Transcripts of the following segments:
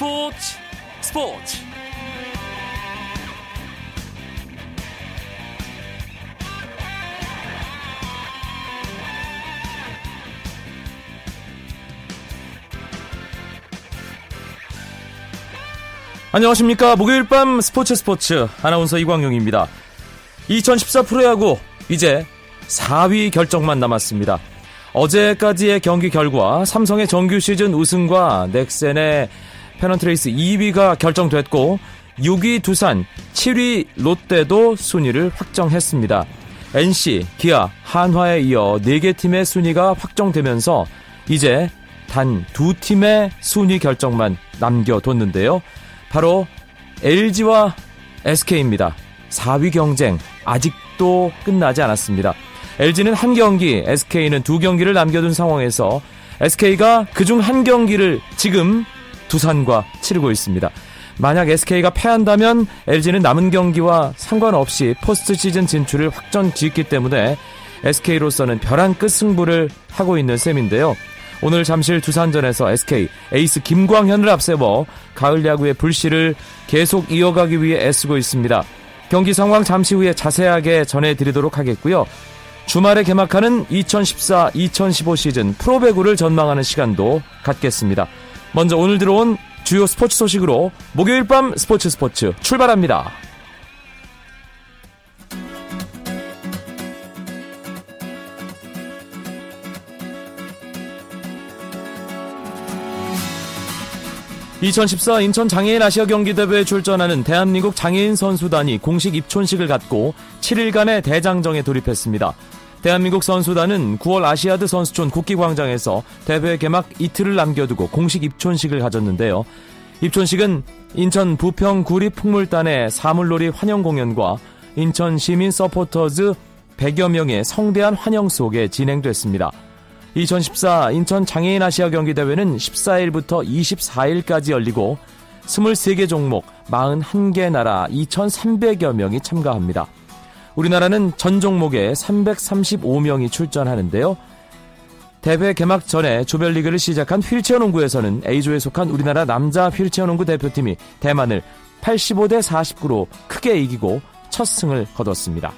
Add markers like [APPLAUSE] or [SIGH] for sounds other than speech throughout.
스포츠 스포츠. 안녕하십니까. 목요일 밤 스포츠 스포츠. 아나운서 이광용입니다. 2014 프로야구 이제 4위 결정만 남았습니다. 어제까지의 경기 결과 삼성의 정규 시즌 우승과 넥센의 페넌트레이스 2위가 결정됐고 6위 두산, 7위 롯데도 순위를 확정했습니다. NC, 기아, 한화에 이어 4개 팀의 순위가 확정되면서 이제 단 두 팀의 순위 결정만 남겨뒀는데요. 바로 LG와 SK입니다. 4위 경쟁 아직도 끝나지 않았습니다. LG는 한 경기, SK는 두 경기를 남겨둔 상황에서 SK가 그중 한 경기를 지금 두산과 치르고 있습니다. 만약 SK가 패한다면 LG는 남은 경기와 상관없이 포스트 시즌 진출을 확정 지었기 때문에 SK로서는 벼랑 끝 승부를 하고 있는 셈인데요. 오늘 잠실 두산전에서 SK 에이스 김광현을 앞세워 가을 야구의 불씨를 계속 이어가기 위해 애쓰고 있습니다. 경기 상황 잠시 후에 자세하게 전해드리도록 하겠고요. 주말에 개막하는 2014-2015 시즌 프로배구를 전망하는 시간도 갖겠습니다. 먼저 오늘 들어온 주요 스포츠 소식으로 목요일 밤 스포츠 스포츠 출발합니다. (2014) 인천 장애인 아시아 경기 대회에 출전하는 대한민국 장애인 선수단이 공식 입촌식을 갖고 7일간의 대장정에 돌입했습니다. 대한민국 선수단은 9월 아시아드 선수촌 국기광장에서 대회 개막 이틀을 남겨두고 공식 입촌식을 가졌는데요. 입촌식은 인천 부평 구리풍물단의 사물놀이 환영 공연과 인천 시민 서포터즈 100여 명의 성대한 환영 속에 진행됐습니다. 2014 인천 장애인 아시아 경기 대회는 14일부터 24일까지 열리고 23개 종목 41개 나라 2,300여 명이 참가합니다. 우리나라는 전 종목에 335명이 출전하는데요. 대회 개막 전에 조별리그를 시작한 휠체어 농구에서는 A조에 속한 우리나라 남자 휠체어 농구 대표팀이 대만을 85대 49로 크게 이기고 첫 승을 거뒀습니다.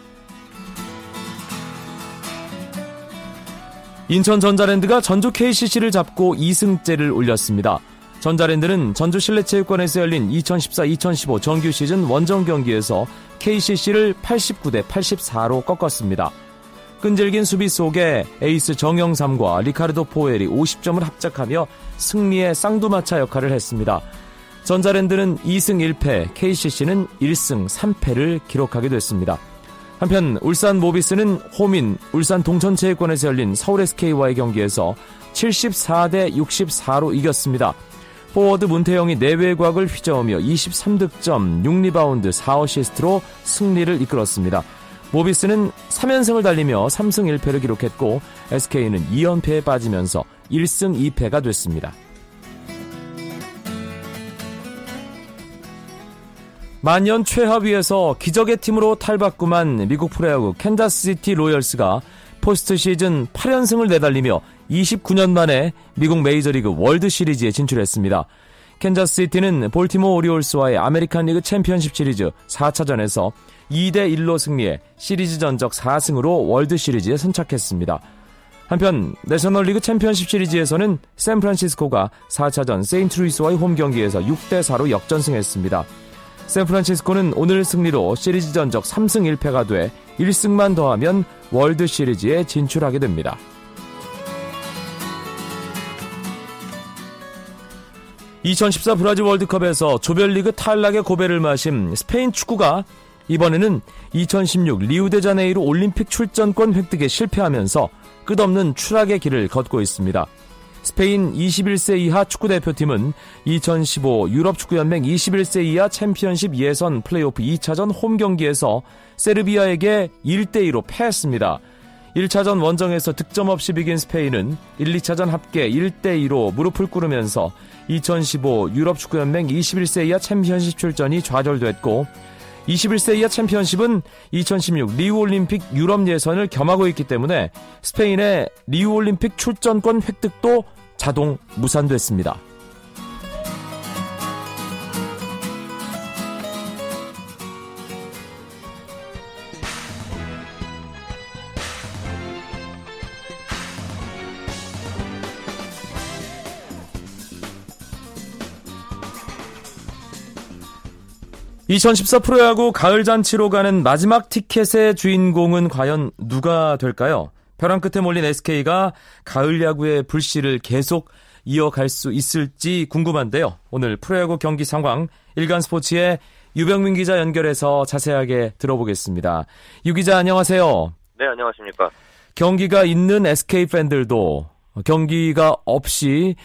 인천 전자랜드가 전주 KCC를 잡고 2승째를 올렸습니다. 전자랜드는 전주 실내체육관에서 열린 2014-2015 정규 시즌 원정 경기에서 KCC를 89대 84로 꺾었습니다. 끈질긴 수비 속에 에이스 정영삼과 리카르도 포웰이 50점을 합작하며 승리의 쌍두마차 역할을 했습니다. 전자랜드는 2승 1패, KCC는 1승 3패를 기록하게 됐습니다. 한편 울산 모비스는 홈인 울산 동천체육관에서 열린 서울 SK와의 경기에서 74대 64로 이겼습니다. 포워드 문태영이 내외곽을 휘저으며 23득점, 6리바운드, 4어시스트로 승리를 이끌었습니다. 모비스는 3연승을 달리며 3승 1패를 기록했고 SK는 2연패에 빠지면서 1승 2패가 됐습니다. 만년 최하위에서 기적의 팀으로 탈바꿈한 미국 프로야구 캔자스시티 로열스가 포스트 시즌 8연승을 내달리며 29년 만에 미국 메이저리그 월드 시리즈에 진출했습니다. 캔자스시티는 볼티모어 오리올스와의 아메리칸 리그 챔피언십 시리즈 4차전에서 2대 1로 승리해 시리즈 전적 4승으로 월드 시리즈에 선착했습니다. 한편 내셔널리그 챔피언십 시리즈에서는 샌프란시스코가 4차전 세인트루이스와의 홈 경기에서 6대 4로 역전승했습니다. 샌프란시스코는 오늘 승리로 시리즈 전적 3승 1패가 돼 1승만 더하면 월드 시리즈에 진출하게 됩니다. (2014) 브라질 월드컵에서 조별리그 탈락의 고배를 마신 스페인 축구가 이번에는 2016 리우데자네이루 올림픽 출전권 획득에 실패하면서 끝없는 추락의 길을 걷고 있습니다. 스페인 21세 이하 축구대표팀은 2015 유럽축구연맹 21세 이하 챔피언십 예선 플레이오프 2차전 홈 경기에서 세르비아에게 1대2로 패했습니다. 1차전 원정에서 득점 없이 비긴 스페인은 1, 2차전 합계 1대2로 무릎을 꿇으면서 2015 유럽축구연맹 21세 이하 챔피언십 출전이 좌절됐고 21세 이하 챔피언십은 2016 리우올림픽 유럽 예선을 겸하고 있기 때문에 스페인의 리우올림픽 출전권 획득도 자동 무산됐습니다. 2014 프로야구 가을 잔치로 가는 마지막 티켓의 주인공은 과연 누가 될까요? 벼랑 끝에 몰린 SK가 가을 야구의 불씨를 계속 이어갈 수 있을지 궁금한데요. 오늘 프로야구 경기 상황 일간 스포츠의 유병민 기자 연결해서 자세하게 들어보겠습니다. 유 기자 안녕하세요. 네, 안녕하십니까. 경기가 있는 SK 팬들도 경기가 없이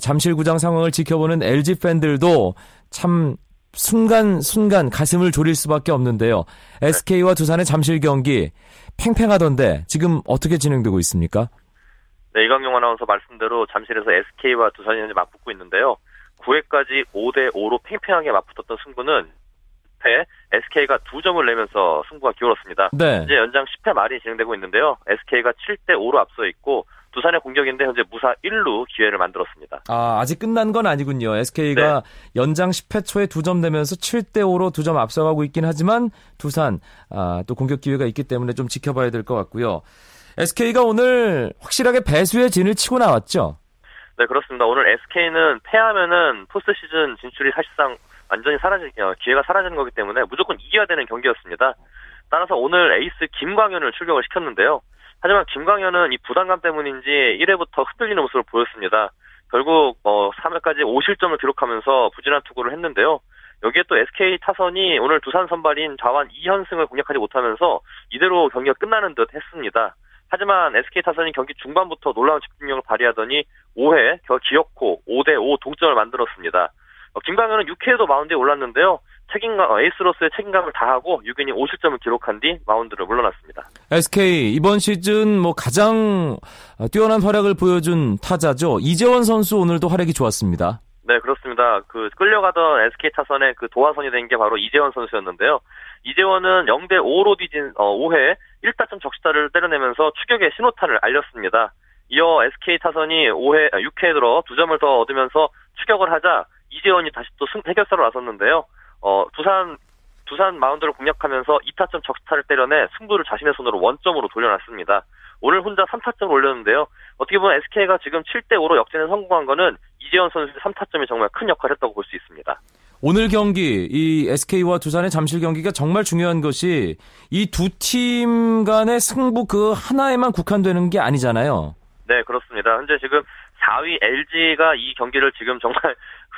잠실구장 상황을 지켜보는 LG 팬들도 참 순간순간 가슴을 졸일 수밖에 없는데요. SK와 두산의 잠실 경기 팽팽하던데 지금 어떻게 진행되고 있습니까? 네, 이광용 아나운서 말씀대로 잠실에서 SK와 두산이 현재 맞붙고 있는데요. 9회까지 5대 5로 팽팽하게 맞붙었던 승부는 패 SK가 두 점을 내면서 승부가 기울었습니다. 네. 이제 연장 10회 말이 진행되고 있는데요. SK가 7대 5로 앞서 있고 두산의 공격인데 현재 무사 1루 기회를 만들었습니다. 아, 아직 끝난 건 아니군요. SK가 네. 연장 10회 초에 두점 내면서 7대 5로 두점 앞서가고 있긴 하지만 두산 아, 또 공격 기회가 있기 때문에 좀 지켜봐야 될 것 같고요. SK가 오늘 확실하게 배수의 진을 치고 나왔죠. 네, 그렇습니다. 오늘 SK는 패하면은 포스트 시즌 진출이 사실상 완전히 사라질 어, 기회가 사라지는 거기 때문에 무조건 이겨야 되는 경기였습니다. 따라서 오늘 에이스 김광현을 출격을 시켰는데요. 하지만 김광현은 이 부담감 때문인지 1회부터 흔들리는 모습을 보였습니다. 결국 어 3회까지 5실점을 기록하면서 부진한 투구를 했는데요. 여기에 또 SK 타선이 오늘 두산 선발인 좌완 이현승을 공략하지 못하면서 이대로 경기가 끝나는 듯 했습니다. 하지만 SK 타선이 경기 중반부터 놀라운 집중력을 발휘하더니 5회 기어코 5대5 동점을 만들었습니다. 어, 김광현은 6회에도 마운드에 올랐는데요. 책임감, 어, 에이스로서의 책임감을 다하고 6이닝 5실점을 기록한 뒤 마운드를 물러났습니다. SK 이번 시즌 뭐 가장 뛰어난 활약을 보여준 타자죠. 이재원 선수 오늘도 활약이 좋았습니다. 네, 그렇습니다. 그 끌려가던 SK 타선의 그 도화선이 된 게 바로 이재원 선수였는데요. 이재원은 0대 5로 뒤진 어, 5회 1타점 적시타를 때려내면서 추격의 신호탄을 알렸습니다. 이어 SK 타선이 5회 6회에 아, 들어 두 점을 더 얻으면서 추격을 하자 이재원이 다시 또 승, 해결사로 나섰는데요. 어, 두산 두산 마운드를 공략하면서 2타점 적시타를 때려내 승부를 자신의 손으로 원점으로 돌려놨습니다. 오늘 혼자 3타점을 올렸는데요. 어떻게 보면 SK가 지금 7대5로 역전에 성공한 거는 이재원 선수의 3타점이 정말 큰 역할을 했다고 볼 수 있습니다. 오늘 경기 이 SK와 두산의 잠실 경기가 정말 중요한 것이 이 두 팀 간의 승부 그 하나에만 국한되는 게 아니잖아요. 네, 그렇습니다. 현재 지금 4위 LG가 이 경기를 지금 정말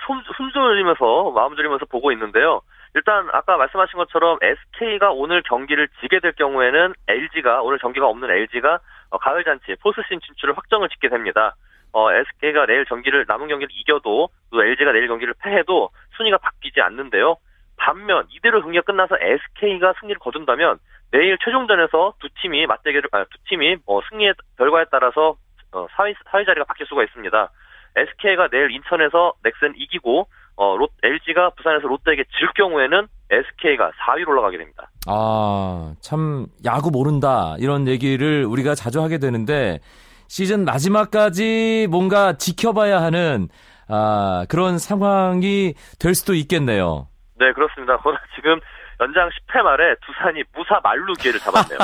숨 숨졸리면서 마음 졸이면서 보고 있는데요. 일단 아까 말씀하신 것처럼 SK가 오늘 경기를 지게 될 경우에는 LG가 오늘 경기가 없는 LG가 어, 가을 잔치 포스신 진출을 확정을 짓게 됩니다. 어, SK가 내일 경기를 남은 경기를 이겨도 또 LG가 내일 경기를 패해도 순위가 바뀌지 않는데요. 반면 이대로 경기가 끝나서 SK가 승리를 거둔다면 내일 최종전에서 두 팀이 맞대결을 아, 두 팀이 뭐 승리의 결과에 따라서 어, 사위 사위 자리가 바뀔 수가 있습니다. SK가 내일 인천에서 넥센 이기고 어, 롯, LG가 부산에서 롯데에게 질 경우에는 SK가 4위로 올라가게 됩니다. 아, 참 야구 모른다 이런 얘기를 우리가 자주 하게 되는데 시즌 마지막까지 뭔가 지켜봐야 하는 아, 그런 상황이 될 수도 있겠네요. 네, 그렇습니다. 그러나 지금 연장 10회 말에 두산이 무사 말루 기회를 잡았네요.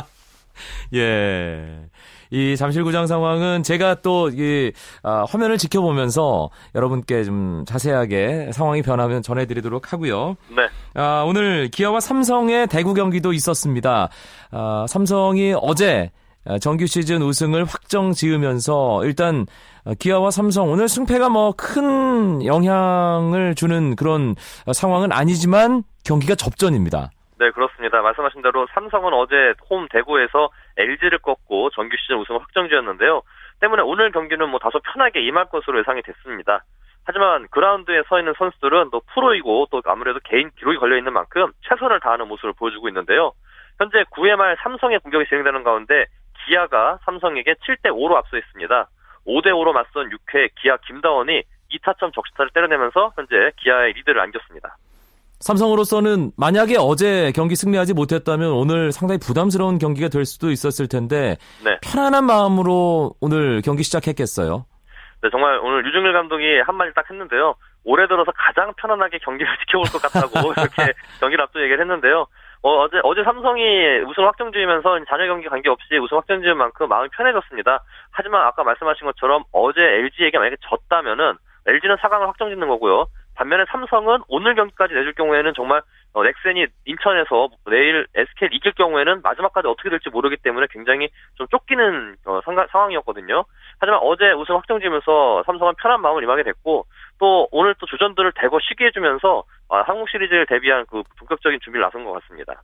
[LAUGHS] 예. 이 잠실구장 상황은 제가 또 이, 아, 화면을 지켜보면서 여러분께 좀 자세하게 상황이 변하면 전해드리도록 하고요. 네. 아, 오늘 기아와 삼성의 대구 경기도 있었습니다. 아, 삼성이 어제 정규 시즌 우승을 확정 지으면서 일단 기아와 삼성 오늘 승패가 뭐 큰 영향을 주는 그런 상황은 아니지만 경기가 접전입니다. 네, 그렇습니다. 말씀하신 대로 삼성은 어제 홈 대구에서 LG를 꺾고 정규 시즌 우승을 확정지었는데요. 때문에 오늘 경기는 뭐 다소 편하게 임할 것으로 예상이 됐습니다. 하지만 그라운드에 서 있는 선수들은 또 프로이고 또 아무래도 개인 기록이 걸려 있는 만큼 최선을 다하는 모습을 보여주고 있는데요. 현재 9회 말 삼성의 공격이 진행되는 가운데 기아가 삼성에게 7대 5로 앞서 있습니다. 5대 5로 맞선 6회 기아 김다원이 2타점 적시타를 때려내면서 현재 기아의 리드를 안겼습니다. 삼성으로서는 만약에 어제 경기 승리하지 못했다면 오늘 상당히 부담스러운 경기가 될 수도 있었을 텐데 네. 편안한 마음으로 오늘 경기 시작했겠어요. 네, 정말 오늘 유중일 감독이 한마디 딱 했는데요. 올해 들어서 가장 편안하게 경기를 [LAUGHS] 지켜볼 것 같다고 [LAUGHS] 이렇게 경기를 앞두고 얘기를 했는데요. 어, 제 어제 삼성이 우승 확정지으면서 잔여 경기 관계없이 우승 확정지은 만큼 마음이 편해졌습니다. 하지만 아까 말씀하신 것처럼 어제 LG에게 만약에 졌다면은 LG는 4강을 확정짓는 거고요. 반면에 삼성은 오늘 경기까지 내줄 경우에는 정말 어, 넥센이 인천에서 내일 SK를 이길 경우에는 마지막까지 어떻게 될지 모르기 때문에 굉장히 좀 쫓기는 어, 상황이었거든요. 하지만 어제 우승 확정지면서 삼성은 편한 마음을 임하게 됐고 또 오늘 또 주전들을 대거 쉬게 해주면서 어, 한국 시리즈를 대비한 그 본격적인 준비를 나선 것 같습니다.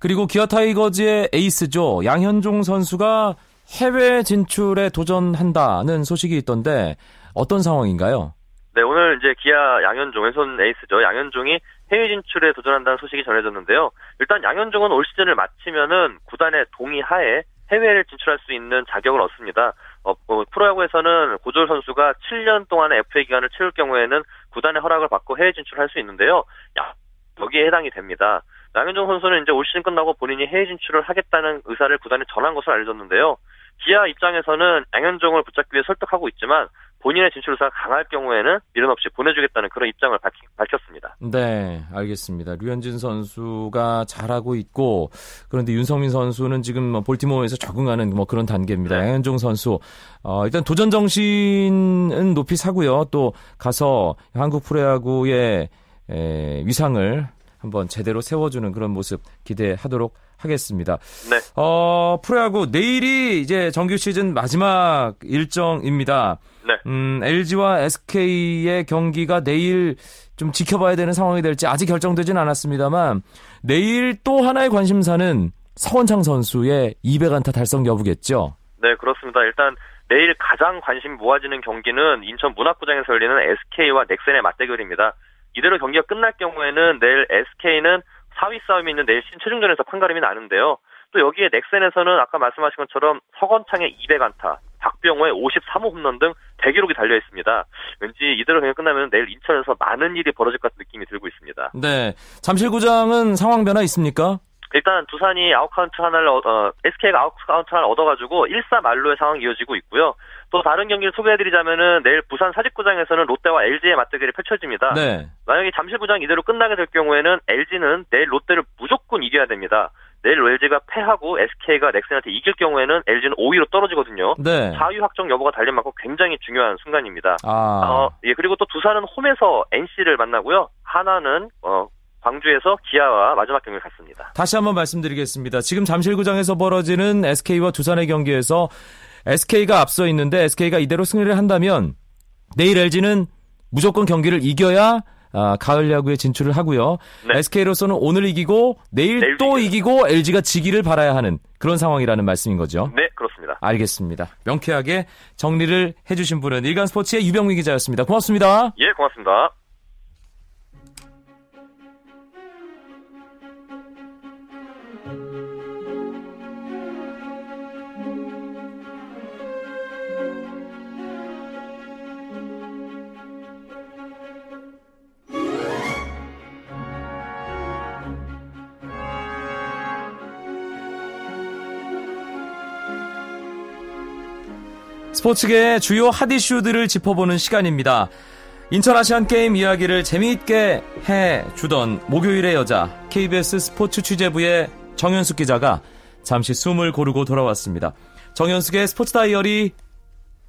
그리고 기아 타이거즈의 에이스죠 양현종 선수가 해외 진출에 도전한다는 소식이 있던데 어떤 상황인가요? 네, 오늘 이제 기아 양현종 왼손 에이스죠. 양현종이 해외 진출에 도전한다는 소식이 전해졌는데요. 일단 양현종은 올 시즌을 마치면은 구단의 동의하에 해외를 진출할 수 있는 자격을 얻습니다. 어, 어, 프로야구에서는 고졸 선수가 7년 동안의 FA 기간을 채울 경우에는 구단의 허락을 받고 해외 진출할 수 있는데요. 야, 여기에 해당이 됩니다. 양현종 선수는 이제 올 시즌 끝나고 본인이 해외 진출을 하겠다는 의사를 구단에 전한 것으로 알려졌는데요. 기아 입장에서는 양현종을 붙잡기 위해 설득하고 있지만 본인의 진출 의사가 강할 경우에는 미련 없이 보내주겠다는 그런 입장을 밝히, 밝혔습니다. 네, 알겠습니다. 류현진 선수가 잘하고 있고 그런데 윤성민 선수는 지금 뭐 볼티모어에서 적응하는 뭐 그런 단계입니다. 네. 양현종 선수 어, 일단 도전 정신은 높이 사고요. 또 가서 한국 프로야구의 에, 위상을 한번 제대로 세워주는 그런 모습 기대하도록 하겠습니다. 네. 어, 프로야구 내일이 이제 정규 시즌 마지막 일정입니다. 네. 음, LG와 SK의 경기가 내일 좀 지켜봐야 되는 상황이 될지 아직 결정되진 않았습니다만 내일 또 하나의 관심사는 서원창 선수의 200안타 달성 여부겠죠. 네, 그렇습니다. 일단 내일 가장 관심 모아지는 경기는 인천 문학구장에서 열리는 SK와 넥센의 맞대결입니다. 이대로 경기가 끝날 경우에는 내일 SK는 4위 싸움이 있는 내일 신체중전에서 판가름이 나는데요. 또 여기에 넥센에서는 아까 말씀하신 것처럼 서건창의 200안타, 박병호의 53호 홈런 등 대기록이 달려 있습니다. 왠지 이대로 그냥 끝나면 내일 인천에서 많은 일이 벌어질 것 같은 느낌이 들고 있습니다. 네. 잠실구장은 상황 변화 있습니까? 일단 두산이 아웃카운트 하나를 어, SK가 아웃카운트 하나를 얻어가지고 1사 말로의 상황이 이어지고 있고요. 또 다른 경기를 소개해드리자면은 내일 부산 사직구장에서는 롯데와 LG의 맞대결이 펼쳐집니다. 네. 만약에 잠실구장 이대로 끝나게 될 경우에는 LG는 내일 롯데를 무조건 이겨야 됩니다. 내일 LG가 패하고 SK가 넥센한테 이길 경우에는 LG는 5위로 떨어지거든요. 네. 4위 확정 여부가 달린 만큼 굉장히 중요한 순간입니다. 아. 어, 예, 그리고 또 두산은 홈에서 NC를 만나고요. 한화는 어, 광주에서 기아와 마지막 경기를 갔습니다. 다시 한번 말씀드리겠습니다. 지금 잠실구장에서 벌어지는 SK와 두산의 경기에서 SK가 앞서 있는데 SK가 이대로 승리를 한다면 내일 LG는 무조건 경기를 이겨야 아, 가을 야구에 진출을 하고요. 네. SK로서는 오늘 이기고 내일, 내일 또 이기고 LG가 지기를 바라야 하는 그런 상황이라는 말씀인 거죠. 네, 그렇습니다. 알겠습니다. 명쾌하게 정리를 해주신 분은 일간 스포츠의 유병민 기자였습니다. 고맙습니다. 예, 고맙습니다. 스포츠계의 주요 핫 이슈들을 짚어보는 시간입니다. 인천 아시안 게임 이야기를 재미있게 해 주던 목요일의 여자 KBS 스포츠 취재부의 정현숙 기자가 잠시 숨을 고르고 돌아왔습니다. 정현숙의 스포츠 다이어리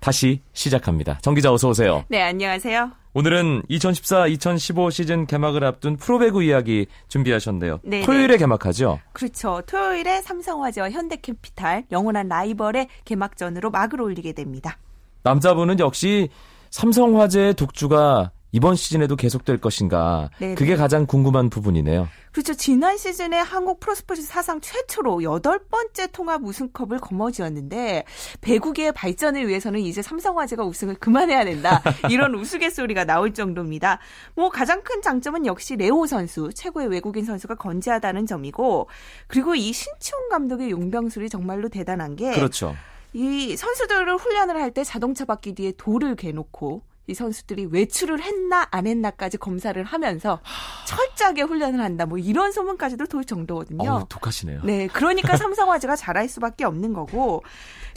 다시 시작합니다. 정 기자 어서 오세요. 네, 안녕하세요. 오늘은 2014-2015 시즌 개막을 앞둔 프로배구 이야기 준비하셨네요. 네 토요일에 개막하죠? 그렇죠. 토요일에 삼성화재와 현대캐피탈 영원한 라이벌의 개막전으로 막을 올리게 됩니다. 남자분은 역시 삼성화재의 독주가 이번 시즌에도 계속될 것인가 네네. 그게 가장 궁금한 부분이네요. 그렇죠. 지난 시즌에 한국 프로스포츠 사상 최초로 여덟 번째 통합 우승컵을 거머쥐었는데 배구계의 발전을 위해서는 이제 삼성화재가 우승을 그만해야 된다. [LAUGHS] 이런 우스갯소리가 나올 정도입니다. 뭐 가장 큰 장점은 역시 레오 선수, 최고의 외국인 선수가 건재하다는 점이고 그리고 이 신치홍 감독의 용병술이 정말로 대단한 게 그렇죠. 이 선수들을 훈련을 할 때 자동차 바퀴 뒤에 돌을 개놓고 이 선수들이 외출을 했나 안 했나까지 검사를 하면서 철저하게 훈련을 한다. 뭐 이런 소문까지도 돌 정도거든요. 어, 독하시네요. 네, 그러니까 [LAUGHS] 삼성화재가 잘할 수밖에 없는 거고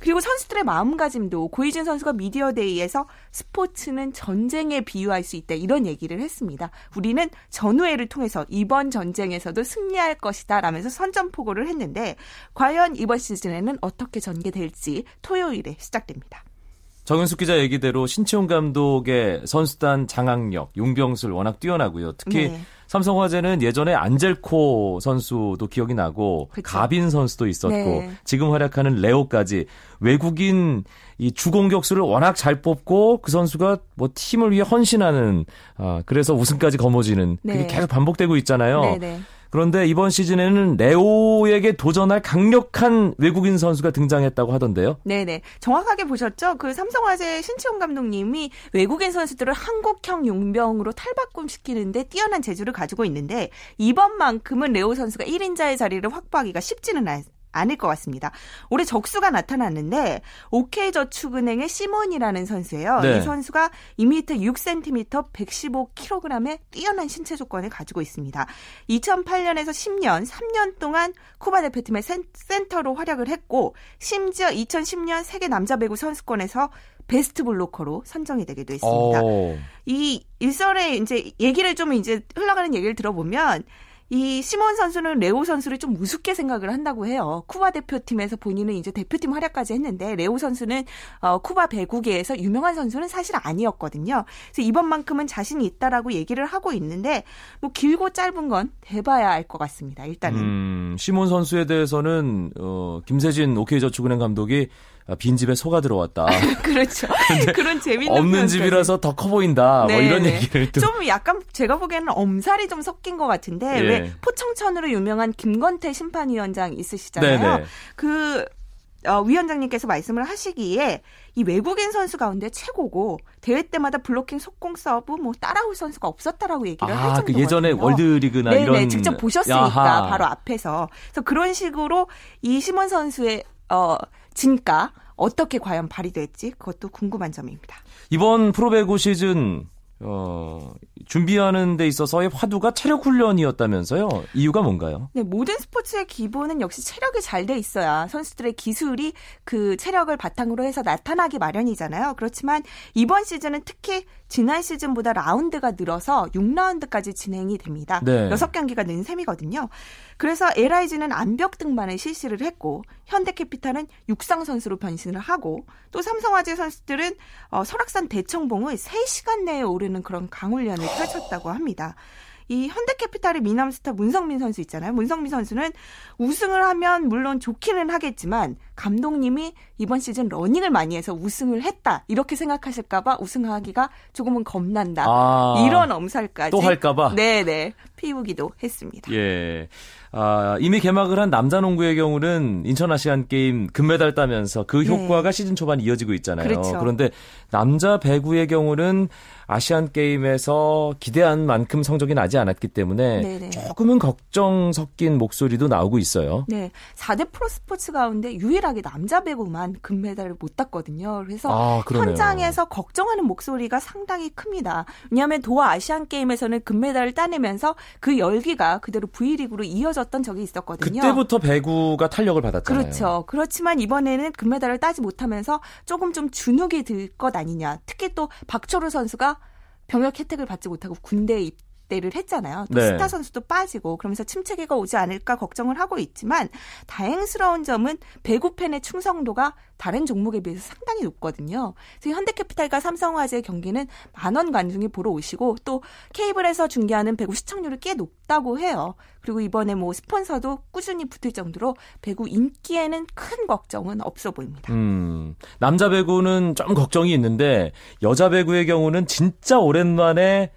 그리고 선수들의 마음가짐도 고이진 선수가 미디어데이에서 스포츠는 전쟁에 비유할 수 있다 이런 얘기를 했습니다. 우리는 전우회를 통해서 이번 전쟁에서도 승리할 것이다 라면서 선전포고를 했는데 과연 이번 시즌에는 어떻게 전개될지 토요일에 시작됩니다. 정윤숙 기자 얘기대로 신치용 감독의 선수단 장악력, 용병술 워낙 뛰어나고요. 특히 네. 삼성화재는 예전에 안젤코 선수도 기억이 나고 그쵸. 가빈 선수도 있었고 네. 지금 활약하는 레오까지 외국인 이 주공격수를 워낙 잘 뽑고 그 선수가 뭐 팀을 위해 헌신하는 아 그래서 우승까지 거머쥐는 그게 네. 계속 반복되고 있잖아요. 네네. 그런데 이번 시즌에는 레오에게 도전할 강력한 외국인 선수가 등장했다고 하던데요. 네네. 정확하게 보셨죠? 그 삼성화재 신치용 감독님이 외국인 선수들을 한국형 용병으로 탈바꿈시키는데 뛰어난 재주를 가지고 있는데 이번만큼은 레오 선수가 1인자의 자리를 확보하기가 쉽지는 않, 않을 것 같습니다. 올해 적수가 나타났는데 OK저축은행의 시몬이라는 선수예요. 네. 이 선수가 2m 6cm 115kg의 뛰어난 신체 조건을 가지고 있습니다. 2008년에서 10년, 3년 동안 쿠바 대표팀의 센, 센터로 활약을 했고 심지어 2010년 세계 남자 배구 선수권에서 베스트 블로커로 선정이 되기도 했습니다. 어. 이 일설의 이제 얘기를 좀 이제 흘러가는 얘기를 들어보면 이 시몬 선수는 레오 선수를 좀 우습게 생각을 한다고 해요. 쿠바 대표팀에서 본인은 이제 대표팀 활약까지 했는데 레오 선수는 어, 쿠바 배구계에서 유명한 선수는 사실 아니었거든요. 그래서 이번만큼은 자신이 있다라고 얘기를 하고 있는데 뭐 길고 짧은 건 대봐야 알 것 같습니다. 일단은 음, 시몬 선수에 대해서는 어, 김세진 OK저축은행 감독이 아, 빈집에 소가 들어왔다. [LAUGHS] 그렇죠. [LAUGHS] 그런 재밌는 없는. 집이라서 더 커 보인다. 뭐 네, 이런 네. 얘기를 또 좀 약간 제가 보기에는 엄살이 좀 섞인 것 같은데 예. 왜 포청천으로 유명한 김건태 심판위원장 있으시잖아요. 네네. 그 어, 위원장님께서 말씀을 하시기에 이 외국인 선수 가운데 최고고 대회 때마다 블로킹 속공 서브 뭐 따라올 선수가 없었다라고 얘기를 할 아, 정도거든요. 그 예전에 월드리그나 네네, 이런 직접 보셨으니까 야하. 바로 앞에서 그래서 그런 식으로 이 시몬 선수의 어 진가 어떻게 과연 발휘될지 그것도 궁금한 점입니다. 이번 프로배구 시즌 어, 준비하는 데 있어서의 화두가 체력 훈련이었다면서요? 이유가 뭔가요? 네, 모든 스포츠의 기본은 역시 체력이 잘 돼 있어야 선수들의 기술이 그 체력을 바탕으로 해서 나타나기 마련이잖아요. 그렇지만 이번 시즌은 특히 지난 시즌보다 라운드가 늘어서 6라운드까지 진행이 됩니다. 네. 6경기가 는 셈이거든요. 그래서 LIG는 암벽 등반을 실시를 했고 현대캐피탈은 육상 선수로 변신을 하고 또 삼성화재 선수들은 어, 설악산 대청봉을 3시간 내에 오르는 그런 강훈련을 펼쳤다고 합니다. 이 현대캐피탈의 미남스타 문성민 선수 있잖아요. 문성민 선수는 우승을 하면 물론 좋기는 하겠지만 감독님이 이번 시즌 러닝을 많이 해서 우승을 했다 이렇게 생각하실까봐 우승하기가 조금은 겁난다 아, 이런 엄살까지 또 할까봐? 네네 피우기도 했습니다. 예. 아, 이미 개막을 한 남자 농구의 경우는 인천 아시안 게임 금메달 따면서 그 네. 효과가 시즌 초반 이어지고 있잖아요. 그렇죠. 런데 남자 배구의 경우는 아시안 게임에서 기대한 만큼 성적이 나지 않았기 때문에 네네. 조금은 걱정 섞인 목소리도 나오고 있어요. 네, 4대 프로 스포츠 가운데 유일하게 남자 배구만 금메달을 못 땄거든요. 그래서 아. 현장에서 걱정하는 목소리가 상당히 큽니다. 왜냐하면 도하 아시안 게임에서는 금메달을 따내면서 그 열기가 그대로 V리그로 이어졌던 적이 있었거든요. 그때부터 배구가 탄력을 받았잖아요. 그렇죠. 그렇지만 이번에는 금메달을 따지 못하면서 조금 좀 주눅이 들 것 아니냐. 특히 또 박철우 선수가 병역 혜택을 받지 못하고 군대에 입 대를 했잖아요. 또 네. 스타 선수도 빠지고 그러면서 침체기가 오지 않을까 걱정을 하고 있지만 다행스러운 점은 배구 팬의 충성도가 다른 종목에 비해서 상당히 높거든요. 그래서 현대캐피탈과 삼성화재 경기는 만원 관중이 보러 오시고 또 케이블에서 중계하는 배구 시청률이 꽤 높다고 해요. 그리고 이번에 뭐 스폰서도 꾸준히 붙을 정도로 배구 인기에는 큰 걱정은 없어 보입니다. 음, 남자 배구는 좀 걱정이 있는데 여자 배구의 경우는 진짜 오랜만에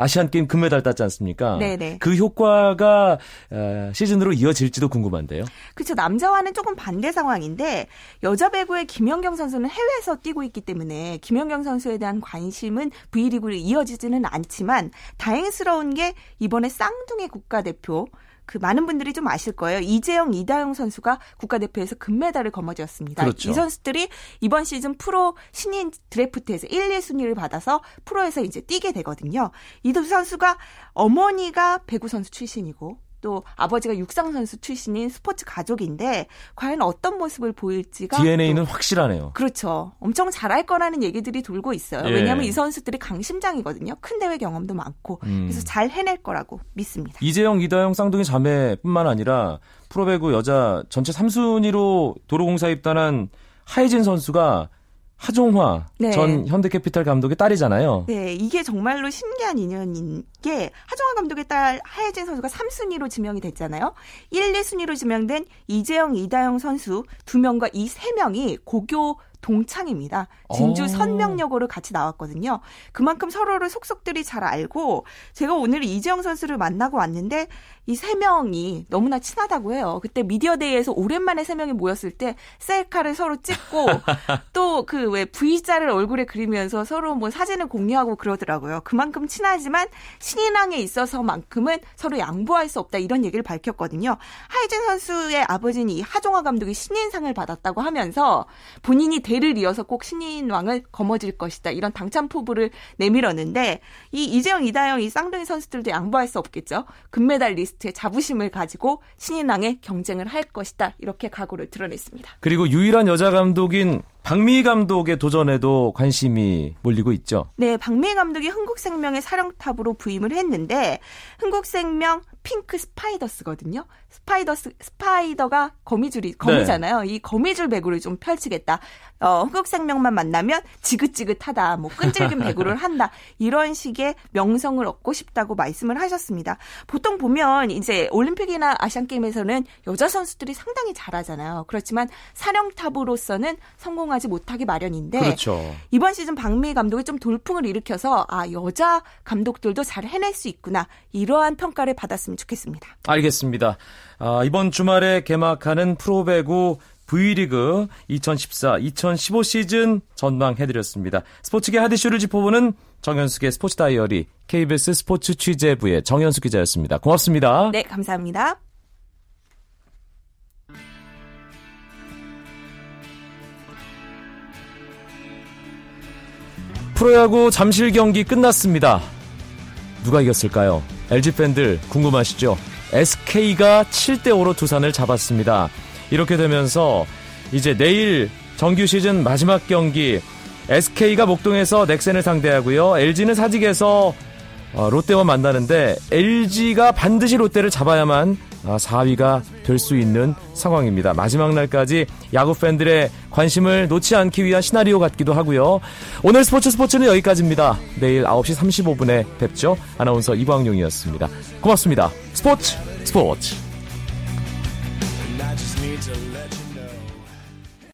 아시안 게임 금메달 땄지 않습니까? 네네. 그 효과가 어, 시즌으로 이어질지도 궁금한데요. 그렇죠. 남자와는 조금 반대 상황인데 여자 배구의 김연경 선수는 해외에서 뛰고 있기 때문에 김연경 선수에 대한 관심은 V리그로 이어지지는 않지만 다행스러운 게 이번에 쌍둥이 국가대표 그 많은 분들이 좀 아실 거예요. 이재영, 이다영 선수가 국가대표에서 금메달을 거머쥐었습니다. 그렇죠. 이 선수들이 이번 시즌 프로 신인 드래프트에서 1, 2 순위를 받아서 프로에서 이제 뛰게 되거든요. 이 두 선수가 어머니가 배구 선수 출신이고 또 아버지가 육상 선수 출신인 스포츠 가족인데 과연 어떤 모습을 보일지가 DNA는 또 확실하네요. 그렇죠. 엄청 잘할 거라는 얘기들이 돌고 있어요. 예. 왜냐하면 이 선수들이 강심장이거든요. 큰 대회 경험도 많고 음. 그래서 잘 해낼 거라고 믿습니다. 이재영, 이다영 쌍둥이 자매뿐만 아니라 프로배구 여자 전체 3순위로 도로공사 입단한 하혜진 선수가 하종화 네. 전 현대캐피탈 감독의 딸이잖아요. 네, 이게 정말로 신기한 인연인 게 하종화 감독의 딸 하예진 선수가 3순위로 지명이 됐잖아요. 1, 2순위로 지명된 이재영, 이다영 선수 두 명과 이 세 명이 고교 동창입니다. 진주 오. 어. 선명여고를 같이 나왔거든요. 그만큼 서로를 속속들이 잘 알고 제가 오늘 이재영 선수를 만나고 왔는데 이 세 명이 너무나 친하다고 해요. 그때 미디어데이에서 오랜만에 세 명이 모였을 때 셀카를 서로 찍고 [LAUGHS] 또 그 왜 V자를 얼굴에 그리면서 서로 뭐 사진을 공유하고 그러더라고요. 그만큼 친하지만 신인왕에 있어서만큼은 서로 양보할 수 없다 이런 얘기를 밝혔거든요. 하이진 선수의 아버지는 이 하종화 감독이 신인상을 받았다고 하면서 본인이 대를 이어서 꼭 신인왕을 거머쥘 것이다. 이런 당찬 포부를 내밀었는데 이 이재영, 이다영 이 쌍둥이 선수들도 양보할 수 없겠죠. 금메달 리스트 에 자부심을 가지고 신인왕에 경쟁을 할 것이다. 이렇게 각오를 드러냈습니다. 그리고 유일한 여자 감독인 박미희 감독의 도전에도 관심이 몰리고 있죠. 네, 박미희 감독이 흥국생명의 사령탑으로 부임을 했는데 흥국생명 핑크 스파이더스거든요. 스파이더스 spider가 거미줄이 거미잖아요. 네. 이 거미줄 배구를 좀 펼치겠다. 어, 흥국생명만 만나면 지긋지긋하다. 뭐 끈질긴 배구를 [LAUGHS] 한다. 이런 식의 명성을 얻고 싶다고 말씀을 하셨습니다. 보통 보면 이제 올림픽이나 아시안 게임에서는 여자 선수들이 상당히 잘하잖아요. 그렇지만 사령탑으로서는 성공 하지 못하기 마련인데 그렇죠. 이번 시즌 박미 감독이 좀 돌풍을 일으켜서 아 여자 감독들도 잘 해낼 수 있구나 이러한 평가를 받았으면 좋겠습니다. 알겠습니다. 아, 이번 주말에 개막하는 프로배구 V리그 2014-2015 시즌 전망해드렸습니다. 스포츠계 하디슈를 짚어보는 정현숙의 스포츠 다이어리 KBS 스포츠 취재부의 정현숙 기자였습니다. 고맙습니다. 네, 감사합니다. 프로야구 잠실 경기 끝났습니다. 누가 이겼을까요? LG 팬들 궁금하시죠? SK가 7대5로 두산을 잡았습니다. 이렇게 되면서 이제 내일 정규 시즌 마지막 경기 SK가 목동에서 넥센을 상대하고요. LG는 사직에서 어, 롯데와 만나는데 LG가 반드시 롯데를 잡아야만 4위가 아, 될수 있는 상황입니다. 마지막 날까지 야구 팬들의 관심을 놓지 않기 위한 시나리오 같기도 하고요. 오늘 스포츠 스포츠는 여기까지입니다. 내일 9시 35분에 뵙죠. 아나운서 이광용이었습니다. 고맙습니다. 스포츠 스포츠.